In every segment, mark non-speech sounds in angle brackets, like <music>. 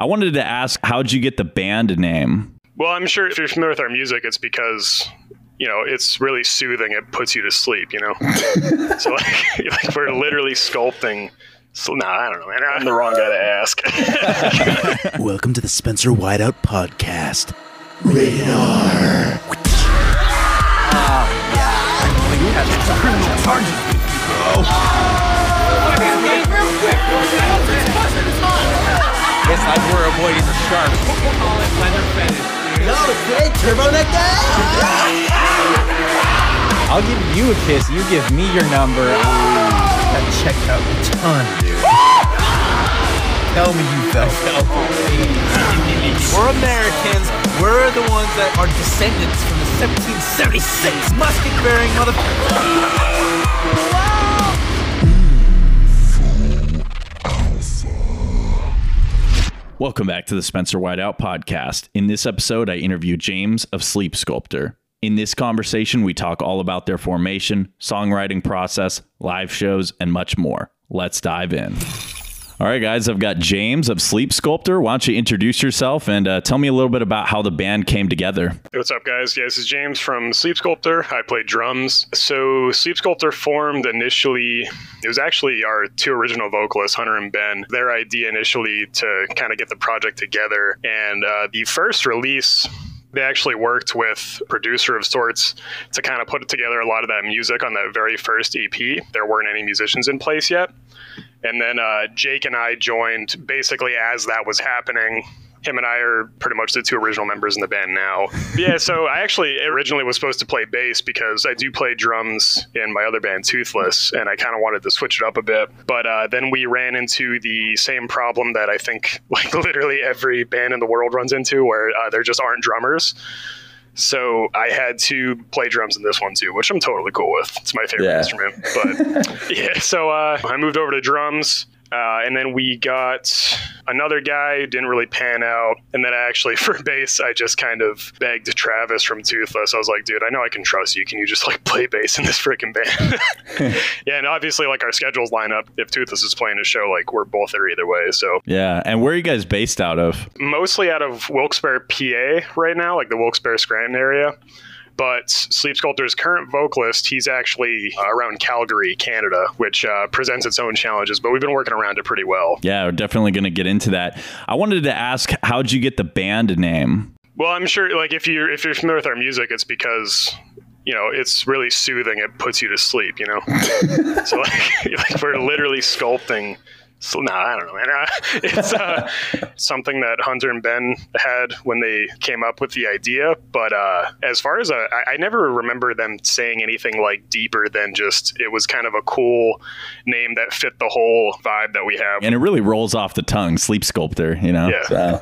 I wanted to ask, how'd you get the band name? Well, I'm sure if you're familiar with our music, it's because you know it's really soothing. It puts you to sleep. You know, <laughs> so like, <laughs> like we're literally sculpting. So, nah, I don't know, man. I'm the wrong guy to ask. <laughs> Welcome to the Spencer Whiteout Podcast. Rated R. It's like we're avoiding the shark. No, straight turbo neck guy. I'll give you a kiss. You give me your number. That checked out a ton, dude. Tell me you felt We're Americans. We're the ones that are descendants from the 1776 musket-bearing motherfuckers. Welcome back to the Spencer Whiteout podcast. In this episode, I interview James of Sleep Sculptor. In this conversation, we talk all about their formation, songwriting process, live shows, and much more. Let's dive in. All right, guys, I've got James of Sleep Sculptor. Why don't you introduce yourself and uh, tell me a little bit about how the band came together? Hey, what's up, guys? Yeah, this is James from Sleep Sculptor. I play drums. So, Sleep Sculptor formed initially, it was actually our two original vocalists, Hunter and Ben, their idea initially to kind of get the project together. And uh, the first release, they actually worked with producer of sorts to kind of put together a lot of that music on that very first EP. There weren't any musicians in place yet. And then uh, Jake and I joined basically as that was happening. Him and I are pretty much the two original members in the band now. yeah, so I actually originally was supposed to play bass because I do play drums in my other band, Toothless, and I kind of wanted to switch it up a bit. But uh, then we ran into the same problem that I think <laughs> like literally every band in the world runs into, where uh, there just aren't drummers. So I had to play drums in this one too, which I'm totally cool with. It's my favorite Yeah. instrument. But <laughs> <laughs> yeah, so uh, I moved over to drums. Uh, and then we got another guy who didn't really pan out. And then I actually <laughs> for bass, I just kind of begged Travis from Toothless. I was like, dude, I know I can trust you. Can you just like play bass in this freaking band? <laughs> yeah, and obviously like our schedules line up. If Toothless is playing a show, like we're both there either way. So Yeah, and where are you guys based out of? mostly out of Wilkes-Barre, PA, right now, like the Wilkes-Barre Scranton area. But Sleep Sculptor's current vocalist, he's actually uh, around Calgary, Canada, which uh, presents its own challenges. But we've been working around it pretty well. Yeah, we're definitely going to get into that. I wanted to ask, how'd you get the band name? Well, I'm sure, like if you're if you're familiar with our music, it's because you know it's really soothing. It puts you to sleep. You know, <laughs> so like, <laughs> like we're literally sculpting. So, nah, I don't know, man. <laughs> It's uh, <laughs> something that Hunter and Ben had when they came up with the idea. But uh, as far as uh, I, I never remember them saying anything like deeper than just it was kind of a cool name that fit the whole vibe that we have. And it really rolls off the tongue, Sleep Sculptor, you know? Yeah. So-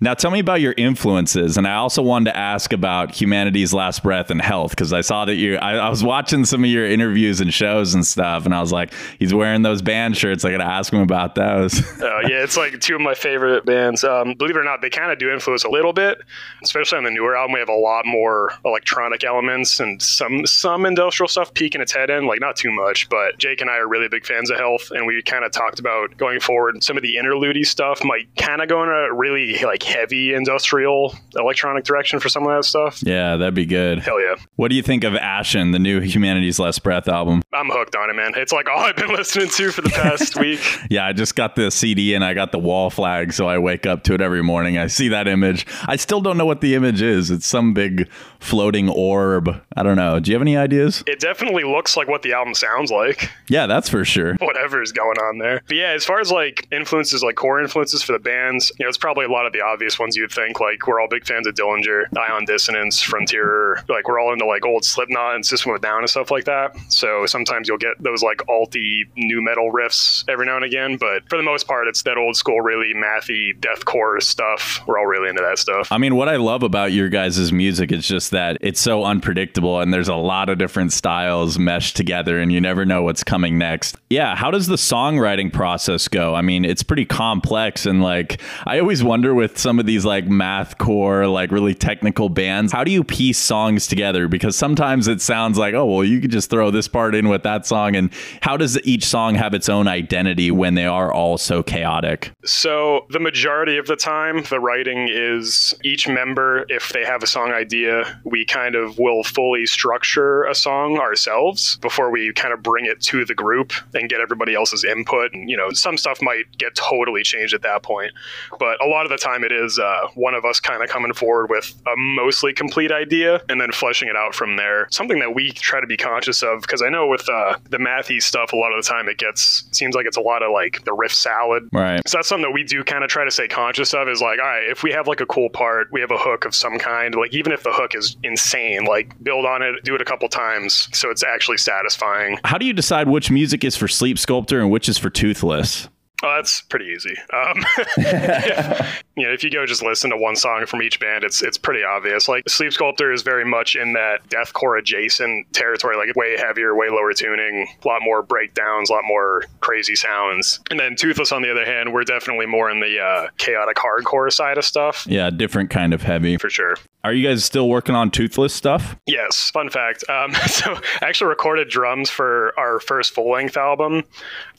Now tell me about your influences. And I also wanted to ask about Humanity's Last Breath and Health, because I saw that you, I, I was watching some of your interviews and shows and stuff, and I was like, he's wearing those band shirts. I got to ask him about those. Uh, <laughs> yeah, it's like two of my favorite bands. Um, believe it or not, they kind of do influence a little bit, especially on the newer album. We have a lot more electronic elements and some some industrial stuff peeking its head in, like not too much. But Jake and I are really big fans of Health, and we kind of talked about going forward. Some of the interlude stuff might kind of go in a really like heavy industrial electronic direction for some of that stuff. yeah, that'd be good. Hell yeah, What do you think of Ashen, the new Humanity's Last Breath album? I'm hooked on it, man. It's like all I've been <laughs> listening to for the past <laughs> week. Yeah, I just got the CD and I got the wall flag, so I wake up to it every morning. I see that image. I still don't know what the image is. It's some big floating orb. I don't know. Do you have any ideas? It definitely looks like what the album sounds like. Yeah, that's for sure. <laughs> whatever is going on there. But yeah, as far as like influences, like core influences for the bands, you know, it's probably a lot of the obvious ones you'd think. Like we're all big fans of Dillinger, Ion Dissonance, Frontierer. Like we're all into like old Slipknot and System of Down and stuff like that. So sometimes you'll get those like alty nu metal riffs every now and again. But for the most part, it's that old school, really mathy deathcore stuff. We're all really into that stuff. I mean, what I love about your guys' music is just that it's so unpredictable and there's a lot of different styles meshed together and you never know what's coming next. Yeah, how does the songwriting process go? I mean, it's pretty complex and like I always wonder with some of these like math core, like really technical bands, how do you piece songs together? Because sometimes it sounds like, oh, well, you could just throw this part in with that song. And how does each song have its own identity when they are all so chaotic? So, the majority of the time, the writing is each member, if they have a song idea, we kind of will fully structure a song ourselves before we kind of bring it to the group and get everybody else's input. And, you know, some stuff might get totally changed at that point. But a lot of the time, it is uh, one of us kind of coming forward with a mostly complete idea and then fleshing it out from there. Something that we try to be conscious of because I know with uh, the mathy stuff, a lot of the time it gets seems like it's a lot of like the riff salad. Right. So that's something that we do kind of try to stay conscious of is like, all right, if we have like a cool part, we have a hook of some kind, like even if the hook is insane, like build on it, do it a couple times so it's actually satisfying. How do you decide which music is for Sleep Sculptor and which is for Toothless? Oh, that's pretty easy. Um, if, <laughs> <laughs> you know, if you go just listen to one song from each band, it's it's pretty obvious. Like Sleep Sculptor is very much in that deathcore adjacent territory, like way heavier, way lower tuning, a lot more breakdowns, a lot more crazy sounds. And then Toothless, on the other hand, we're definitely more in the uh, chaotic hardcore side of stuff. Yeah, different kind of heavy. For sure. Are you guys still working on Toothless stuff? Yes. Fun fact. Um, <laughs> so I actually recorded drums for our first full length album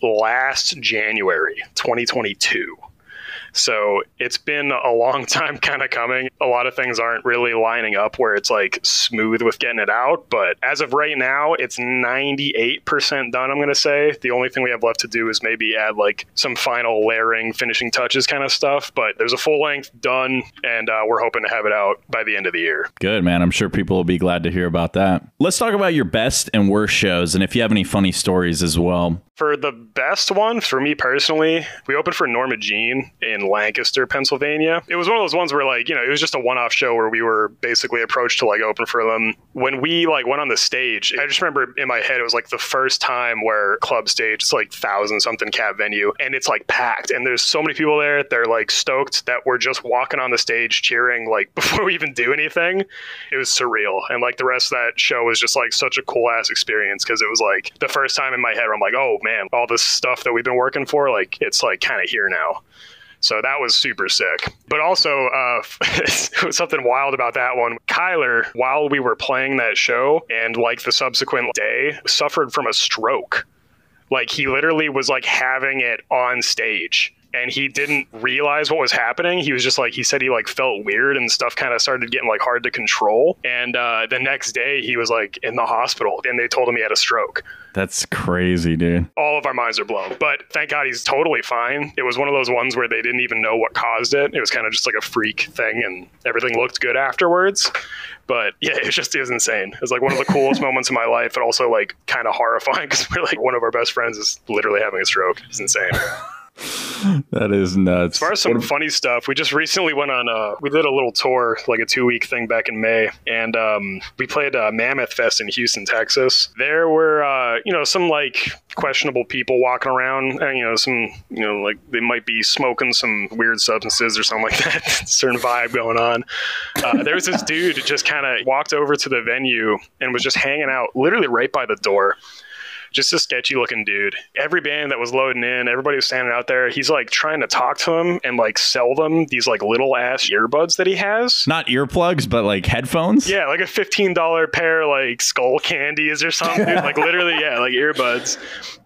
last January 2022. So it's been a long <laughs> time kind of coming. A lot of things aren't really lining up where it's like smooth with getting it out. But as of right now, it's 98% done, I'm going to say. The only thing we have left to do is maybe add like some final layering, finishing touches kind of stuff. But there's a full length done, and uh, we're hoping to have it out by the end of the year. Good, man. I'm sure people will be glad to hear about that. Let's talk about your best and worst shows and if you have any funny stories as well. For the best one, for me personally, we opened for Norma Jean in Lancaster, Pennsylvania. It was one of those ones where like, you know, it was just a one-off show where we were basically approached to like open for them. When we like went on the stage, I just remember in my head it was like the first time where club stage, it's like thousand something cap venue and it's like packed and there's so many people there. They're like stoked that we're just walking on the stage cheering like <laughs> before we even do anything. It was surreal. And like the rest of that show was just like such a cool ass experience because it was like the first time in my head where I'm like, oh man, all this stuff that we've been working for, like it's like kind of here now. So that was super sick. But also, uh, <laughs> something wild about that one. Kyler, while we were playing that show and like the subsequent day, suffered from a stroke. Like he literally was like having it on stage and he didn't realize what was happening. He was just like he said he like felt weird and stuff kind of started getting like hard to control. And uh, the next day he was like in the hospital and they told him he had a stroke. That's crazy, dude. All of our minds are blown. But thank God he's totally fine. It was one of those ones where they didn't even know what caused it. It was kind of just like a freak thing and everything looked good afterwards. But <laughs> yeah, it was just it was insane. It was like one of the coolest <laughs> moments of my life, but also like kind of horrifying <laughs> because we're like one of our best friends is literally having a stroke. It's insane. That is nuts. As far as some what funny stuff, we just recently went on a we did a little tour, like a two week thing back in May, and um, we played uh, Mammoth Fest in Houston, Texas. There were uh, you know some like questionable people walking around, and you know some you know like they might be smoking some weird substances or something <laughs> like that. certain vibe going on. Uh, there was this dude who just kind of walked over to the venue and was just hanging out, literally right by the door just a sketchy looking dude. Every band that was loading in, everybody was standing out there. He's like trying to talk to them and like sell them these like little ass earbuds that he has. Not earplugs, but like headphones. Yeah, like a fifteen dollar pair like skull candies or something. like literally, yeah, like earbuds.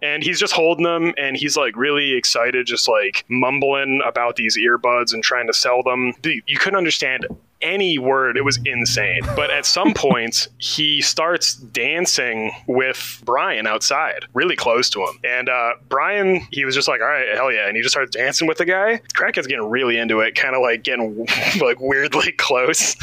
And he's just holding them and he's like really excited, just like mumbling about these earbuds and trying to sell them. Dude, you couldn't understand any word. It was insane. But at some <laughs> point, he starts dancing with Brian outside, really close to him. And uh, Brian, he was just like, all right, hell yeah. And he just starts dancing with the guy. Crackhead's getting really into it, kind of like getting <laughs> like weirdly <laughs> close.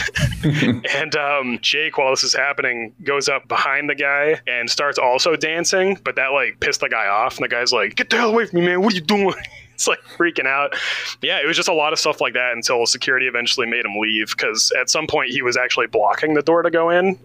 and um, Jake, while this is happening, goes up behind the guy and starts also dancing. But that like pissed the guy off. And the guy's like, get the hell away from me, man. What are you doing? It's <laughs> like freaking out. Yeah, it was just a lot of stuff like that until security eventually made him leave because at some point he was actually blocking the door to go in.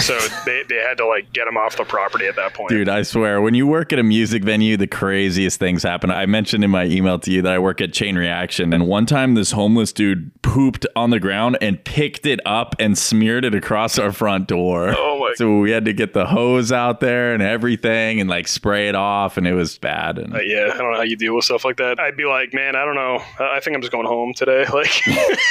So <laughs> they, they had to like get him off the property at that point. Dude, I swear, when you work at a music venue, the craziest things happen. I mentioned in my email to you that I work at Chain Reaction, and one time this homeless dude pooped on the ground and picked it up and smeared it across our front door. Oh So we had to get the hose out there and everything and like spray it off, and it was bad. And Uh, yeah, I don't know how you deal with stuff like that. I'd be like, man, I don't know. I I think I'm just going home today. <laughs> Like, <laughs>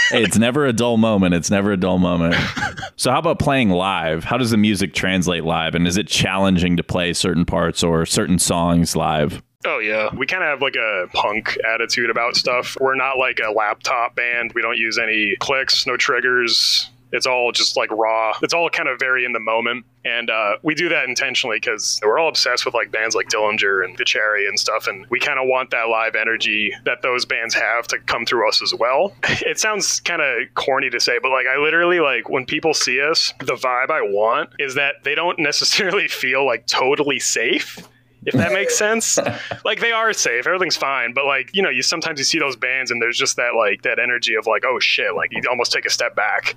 hey, it's never a dull moment. It's never a dull moment. <laughs> so, how about playing live? How does the music translate live? And is it challenging to play certain parts or certain songs live? Oh yeah, we kind of have like a punk attitude about stuff. We're not like a laptop band. We don't use any clicks, no triggers. It's all just like raw. It's all kind of very in the moment, and uh, we do that intentionally because we're all obsessed with like bands like Dillinger and The Chariot and stuff, and we kind of want that live energy that those bands have to come through us as well. <laughs> It sounds kind of corny to say, but like I literally like when people see us, the vibe I want is that they don't necessarily feel like totally safe if that makes sense. <laughs> like they are safe, everything's fine, but like you know, you sometimes you see those bands and there's just that like that energy of like, oh shit, like you almost take a step back.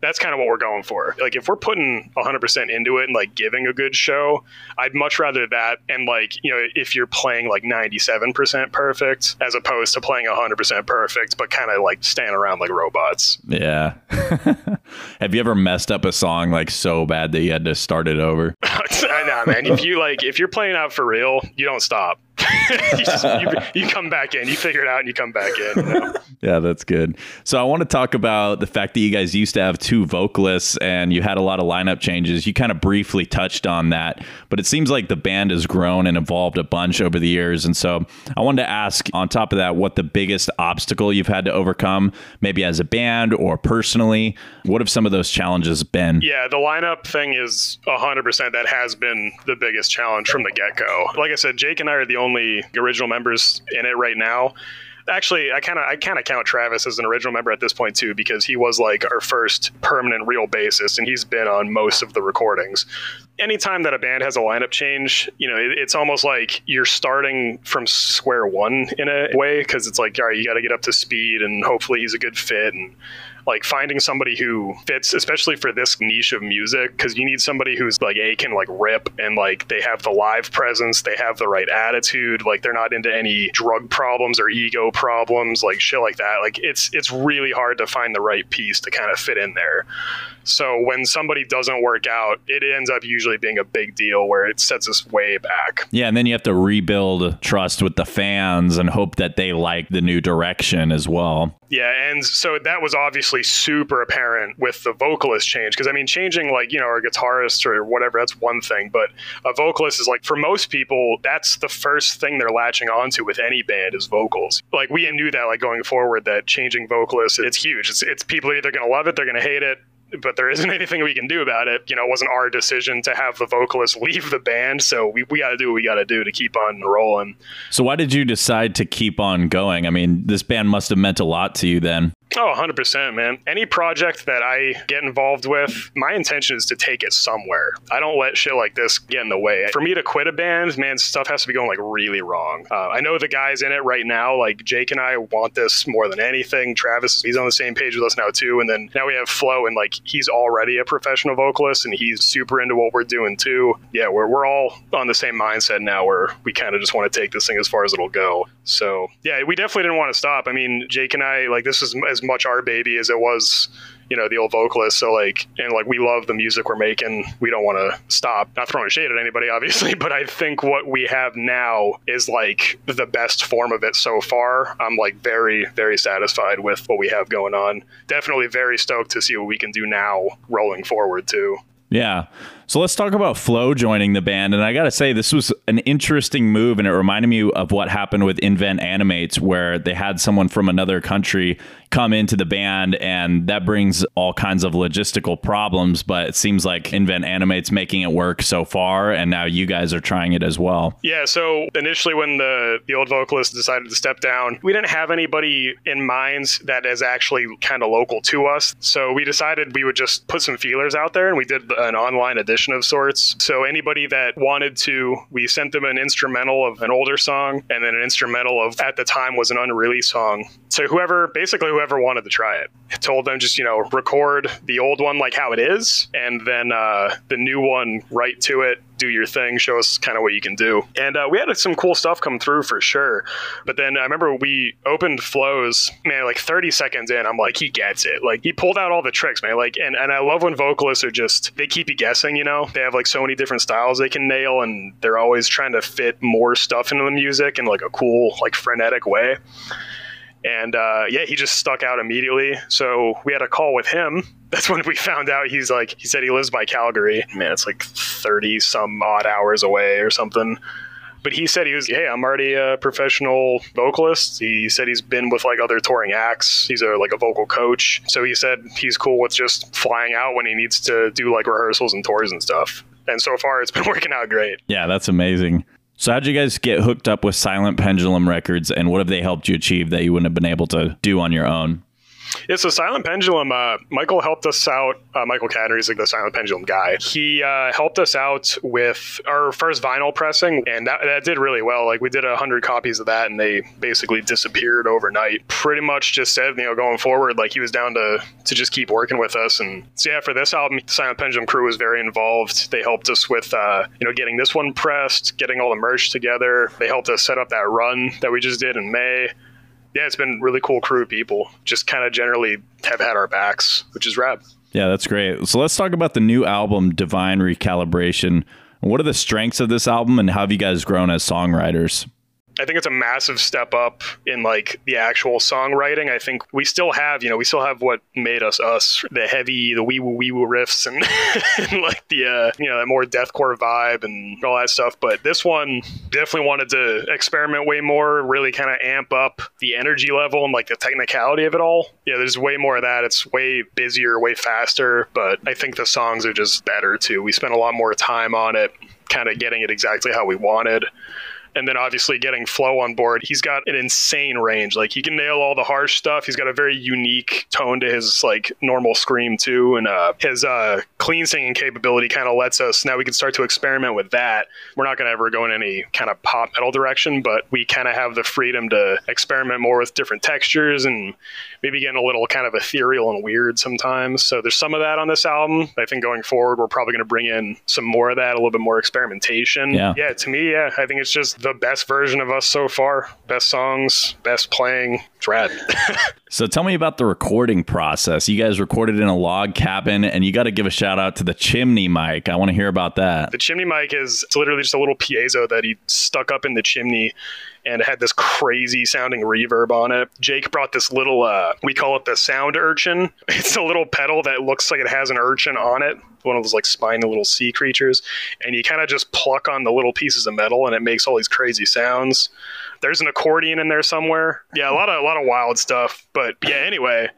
That's kind of what we're going for. Like if we're putting 100% into it and like giving a good show, I'd much rather that and like, you know, if you're playing like 97% perfect as opposed to playing 100% perfect but kind of like standing around like robots. Yeah. <laughs> Have you ever messed up a song like so bad that you had to start it over? <laughs> I know, man. If you like, if you're playing out for real, you don't stop. <laughs> you, just, you, you come back in. You figure it out, and you come back in. You know? Yeah, that's good. So I want to talk about the fact that you guys used to have two vocalists and you had a lot of lineup changes. You kind of briefly touched on that, but it seems like the band has grown and evolved a bunch over the years. And so I wanted to ask, on top of that, what the biggest obstacle you've had to overcome, maybe as a band or personally. What have some of those challenges been? Yeah, the lineup thing is 100%. That has been the biggest challenge from the get go. Like I said, Jake and I are the only original members in it right now. Actually, I kind of I kind of count Travis as an original member at this point too because he was like our first permanent real bassist and he's been on most of the recordings. Anytime that a band has a lineup change, you know, it, it's almost like you're starting from square one in a way because it's like, all right, you got to get up to speed and hopefully he's a good fit and like finding somebody who fits especially for this niche of music because you need somebody who's like a can like rip and like they have the live presence they have the right attitude like they're not into any drug problems or ego problems like shit like that. Like it's it's really hard to find the right piece to kind of fit in there so when somebody doesn't work out it ends up usually being a big deal where it sets us way back Yeah, and then you have to rebuild trust with the fans and hope that they like the new direction as well. Yeah, and so that was obviously super apparent with the vocalist change because I mean, changing like you know our guitarist or whatever that's one thing, but a vocalist is like for most people that's the first thing they're latching onto with any band is vocals. Like we knew that like going forward that changing vocalists it's huge. It's it's people are either going to love it, they're going to hate it. But there isn't <laughs> anything we can do about it. You know, it wasn't our decision to have the vocalist leave the band. So we, we got to do what we got to do to keep on rolling. So why did you decide to keep on going? I mean, this band must have meant a lot to you then. Oh, 100%, man. Any project that I get involved with, my intention is to take it somewhere. I don't let shit like this get in the way. For me to quit a band, man, stuff has to be going like really wrong. Uh, I know the guys in it right now, like Jake and I want this more than anything. Travis, he's on the same page with us now too. And then now we have Flo, and like he's already a professional vocalist and he's super into what we're doing too. Yeah, we're, we're all on the same mindset now where we kind of just want to take this thing as far as it'll go. So yeah, we definitely didn't want to stop. I mean, Jake and I, like, this is as much our baby as it was you know the old vocalist. So like and like we love the music we're making. We don't want to stop. Not throwing shade at anybody <laughs> obviously but i think what we have now is like the best form of it so far. I'm like very very satisfied with what we have going on. Definitely very stoked to see what we can do now rolling forward too. Yeah. So let's talk about Flo joining the band. And I got to say, this was an interesting move. And it reminded me of what happened with Invent Animates, where they had someone from another country come into the band. And that brings all kinds of logistical problems. But it seems like Invent Animates making it work so far. And now you guys are trying it as well. Yeah, so initially when the the old vocalist decided to step down, we didn't have anybody in mind that is actually kind of local to us. So we decided we would just put some feelers out there and we did an online edition of sorts. So anybody that wanted to, we sent them an instrumental of an older song and then an instrumental of at the time was an unreleased song. So whoever, basically whoever wanted to try it, told them just you know record the old one like how it is, and then uh, the new one right to it do your thing, show us kind of what you can do. And uh, we had some cool stuff come through for sure. But then I remember we opened Flo's, man, like 30 seconds in, I'm like, he gets it. Like he pulled out all the tricks, man. Like, and, and I love when vocalists are just, they keep you guessing, you know? They have like so many different styles they can nail, and they're always trying to fit more stuff into the music in like a cool, like frenetic way. And uh, yeah, he just stuck out immediately. So we had a call with him. <laughs> That's when we found out he's like, he said he lives by Calgary. Man, it's like 30 some odd hours away or something. But he said he was, hey, I'm already a professional vocalist. He said he's been with like other touring acts. He's a like a vocal coach. So he said he's cool with just flying out when he needs to do like rehearsals and tours and stuff. And so far, it's been <laughs> working out great. Yeah, that's amazing. So, how'd you guys get hooked up with Silent Pendulum Records, and what have they helped you achieve that you wouldn't have been able to do on your own? Yeah, so Silent Pendulum, uh, Michael helped us out. Uh, Michael Cadner, is like the Silent Pendulum guy. He uh, helped us out with our first vinyl pressing, and that, that did really well. Like we did a hundred copies of that, and they basically disappeared overnight. Pretty much just said, you know, going forward, like he was down to to just keep working with us. And so yeah, for this album, Silent Pendulum crew was very involved. They helped us with, uh, you know, getting this one pressed, getting all the merch together. They helped us set up that run that we just did in May yeah, it's been really cool crew of people. Just kind of generally have had our backs, which is rad. Yeah, that's great. So let's talk about the new album, Divine Recalibration. What are the strengths of this album, and how have you guys grown as songwriters? I think it's a massive step up in like the actual songwriting. I think we still have, you know, we still have what made us us, the heavy, the wee woo wee woo riffs and, <laughs> and like the uh, you know, that more deathcore vibe and all that stuff. But this one definitely wanted to experiment way more, really kind of amp up the energy level and like the technicality of it all. Yeah, there's way more of that. It's way busier, way faster, but I think the songs are just better too. We spent a lot more time on it, kind of getting it exactly how we wanted and then obviously getting Flo on board. He's got an insane range. Like he can nail all the harsh stuff. He's got a very unique tone to his like normal scream too, and uh, his uh, clean singing capability kind of lets us now we can start to experiment with that. We're not going to ever go in any kind of pop metal direction, but we kind of have the freedom to experiment more with different textures and maybe getting a little kind of ethereal and weird sometimes. So there's some of that on this album. I think going forward, we're probably going to bring in some more of that, a little bit more experimentation. Yeah. Yeah. To me, yeah, I think it's just the best version of us so far. Best songs, best playing. It's rad. <laughs> so tell me about the recording process. You guys recorded in a log cabin, and you got to give a shout out to the chimney mic. I want to hear about that. The chimney mic is it's literally just a little piezo that he stuck up in the chimney and it had this crazy sounding reverb on it. Jake brought this little, uh, we call it the sound urchin. <laughs> It's a little pedal that looks like it has an urchin on it, one of those like spiny little sea creatures. And you kind of just pluck on the little pieces of metal and it makes all these crazy sounds. There's an accordion in there somewhere. Yeah, a lot of a lot of wild stuff. But yeah, anyway,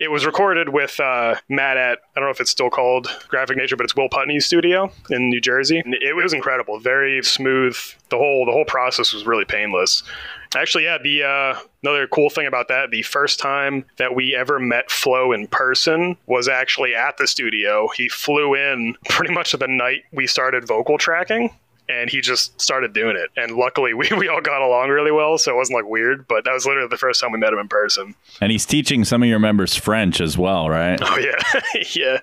it was recorded with uh, Matt at I don't know if it's still called Graphic Nature, but it's Will Putney's studio in New Jersey. It was incredible, very smooth. The whole the whole process was really painless. Actually, yeah. The uh, another cool thing about that, the first time that we ever met Flo in person was actually at the studio. He flew in pretty much the night we started vocal tracking and he just started doing it. And luckily, <laughs> we, we all got along really well, so it wasn't like weird. But that was literally the first time we met him in person. And he's teaching some of your members French as well, right? Oh yeah, <laughs> yeah,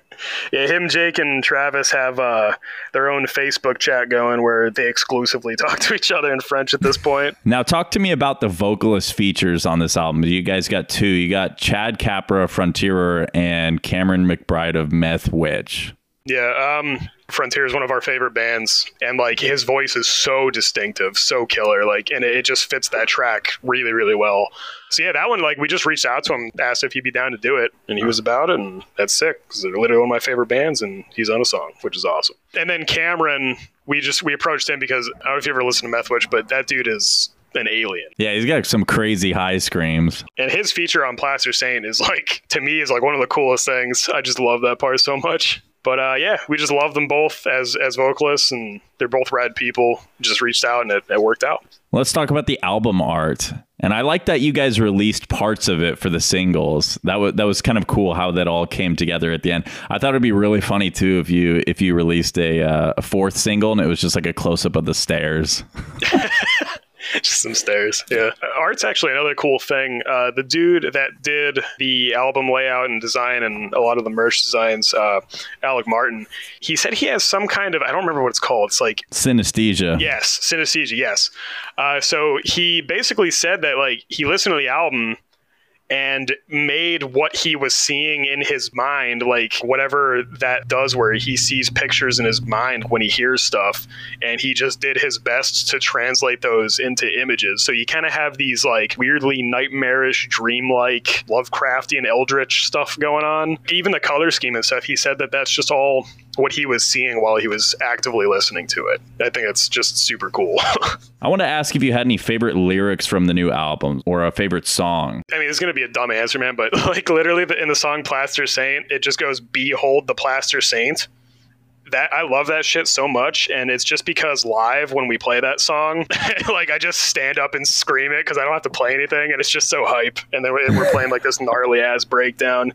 yeah. Him, Jake, and Travis have uh, their own Facebook chat going where they exclusively <laughs> talk to each other in French at this point. Now, talk to me about the vocalist features on this album. You guys got two. You got Chad Kapper, Frontierer, and Cameron McBride of Meth Witch. Yeah, um, Frontierer is one of our favorite bands, and like his voice is so distinctive, so killer, like, and it, it just fits that track really, really well. So yeah, that one, like, we just reached out to him, asked if he'd be down to do it, and he was about it, and that's sick because they're literally one of my favorite bands, and he's on a song, which is awesome. And then Cameron, we just we approached him because I don't know if you ever listened to Methwitch, but that dude is an alien. Yeah, he's got some crazy high screams. And his feature on Plaster Saint is like to me is like one of the coolest things. I just love that part so much But uh, yeah, we just love them both as as vocalists, and they're both rad people. Just reached out and it, it worked out. Let's talk about the album art. And I like that you guys released parts of it for the singles. That was that was kind of cool how that all came together at the end. I thought it'd be really funny too if you if you released a uh, a fourth single and it was just like a close up of the stairs. <laughs> <laughs> just some stairs. Yeah. Art's actually another cool thing. Uh, the dude that did the album layout and design and a lot of the merch designs, uh, Alec Martin, he said he has some kind of, I don't remember what it's called. It's like synesthesia. Yes, synesthesia, yes. Uh, so he basically said that like he listened to the album and made what he was seeing in his mind, like whatever that does, where he sees pictures in his mind when he hears stuff, and he just did his best to translate those into images. So you kind of have these like weirdly nightmarish, dreamlike, Lovecraftian, eldritch stuff going on. Even the color scheme and stuff, he said that that's just all what he was seeing while he was actively listening to it. I think it's just super cool. <laughs> I want to ask if you had any favorite lyrics from the new album or a favorite song. I mean, it's going to be a dumb answer, man, but <laughs> like literally in the song Plaster Saint, it just goes, Behold the Plaster Saint. That I love that shit so much, and it's just because live when we play that song, <laughs> like I just stand up and scream it because I don't have to play anything, and it's just so hype. And then we're playing like this gnarly ass breakdown,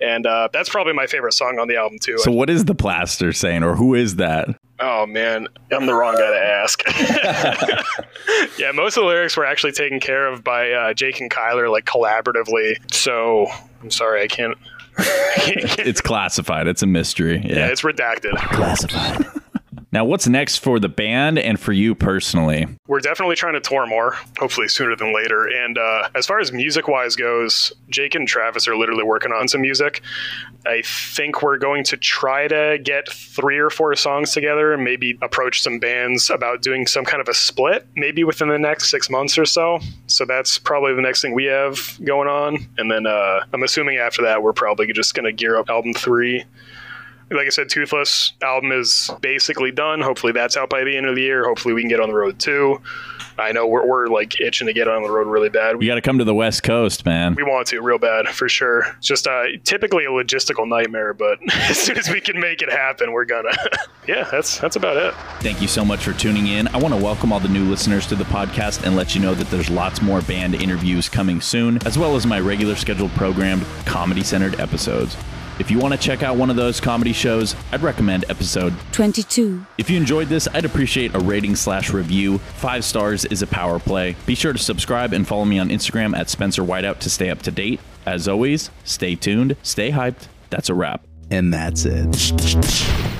and uh, that's probably my favorite song on the album too. So, what is the Plaster Saint, or who is that? Oh man, I'm the wrong guy to ask. <laughs> yeah, most of the lyrics were actually taken care of by uh, Jake and Kyler, like collaboratively. So I'm sorry, I can't. <laughs> it's classified. It's a mystery. Yeah, yeah it's redacted. Classified. Now, what's next for the band and for you personally? We're definitely trying to tour more, hopefully sooner than later. And uh, as far as music wise goes, Jake and Travis are literally working on some music. I think we're going to try to get three or four songs together, and maybe approach some bands about doing some kind of a split, maybe within the next six months or so. So that's probably the next thing we have going on. And then uh, I'm assuming after that, we're probably just going to gear up album three like I said, Toothless album is basically done. Hopefully that's out by the end of the year. Hopefully we can get on the road too. I know we're, we're like itching to get on the road really bad. We got to come to the West Coast, man. We want to real bad for sure. It's just uh, typically a logistical nightmare, but <laughs> as soon as we can make it happen, we're gonna. <laughs> yeah, that's that's about it. Thank you so much for tuning in. I want to welcome all the new listeners to the podcast and let you know that there's lots more band interviews coming soon, as well as my regular scheduled programmed comedy centered episodes. If you want to check out one of those comedy shows, I'd recommend episode 22. If you enjoyed this, I'd appreciate a rating slash review. Five stars is a power play. Be sure to subscribe and follow me on Instagram at Spencer Whiteout to stay up to date. As always, stay tuned, stay hyped. That's a wrap. And that's it.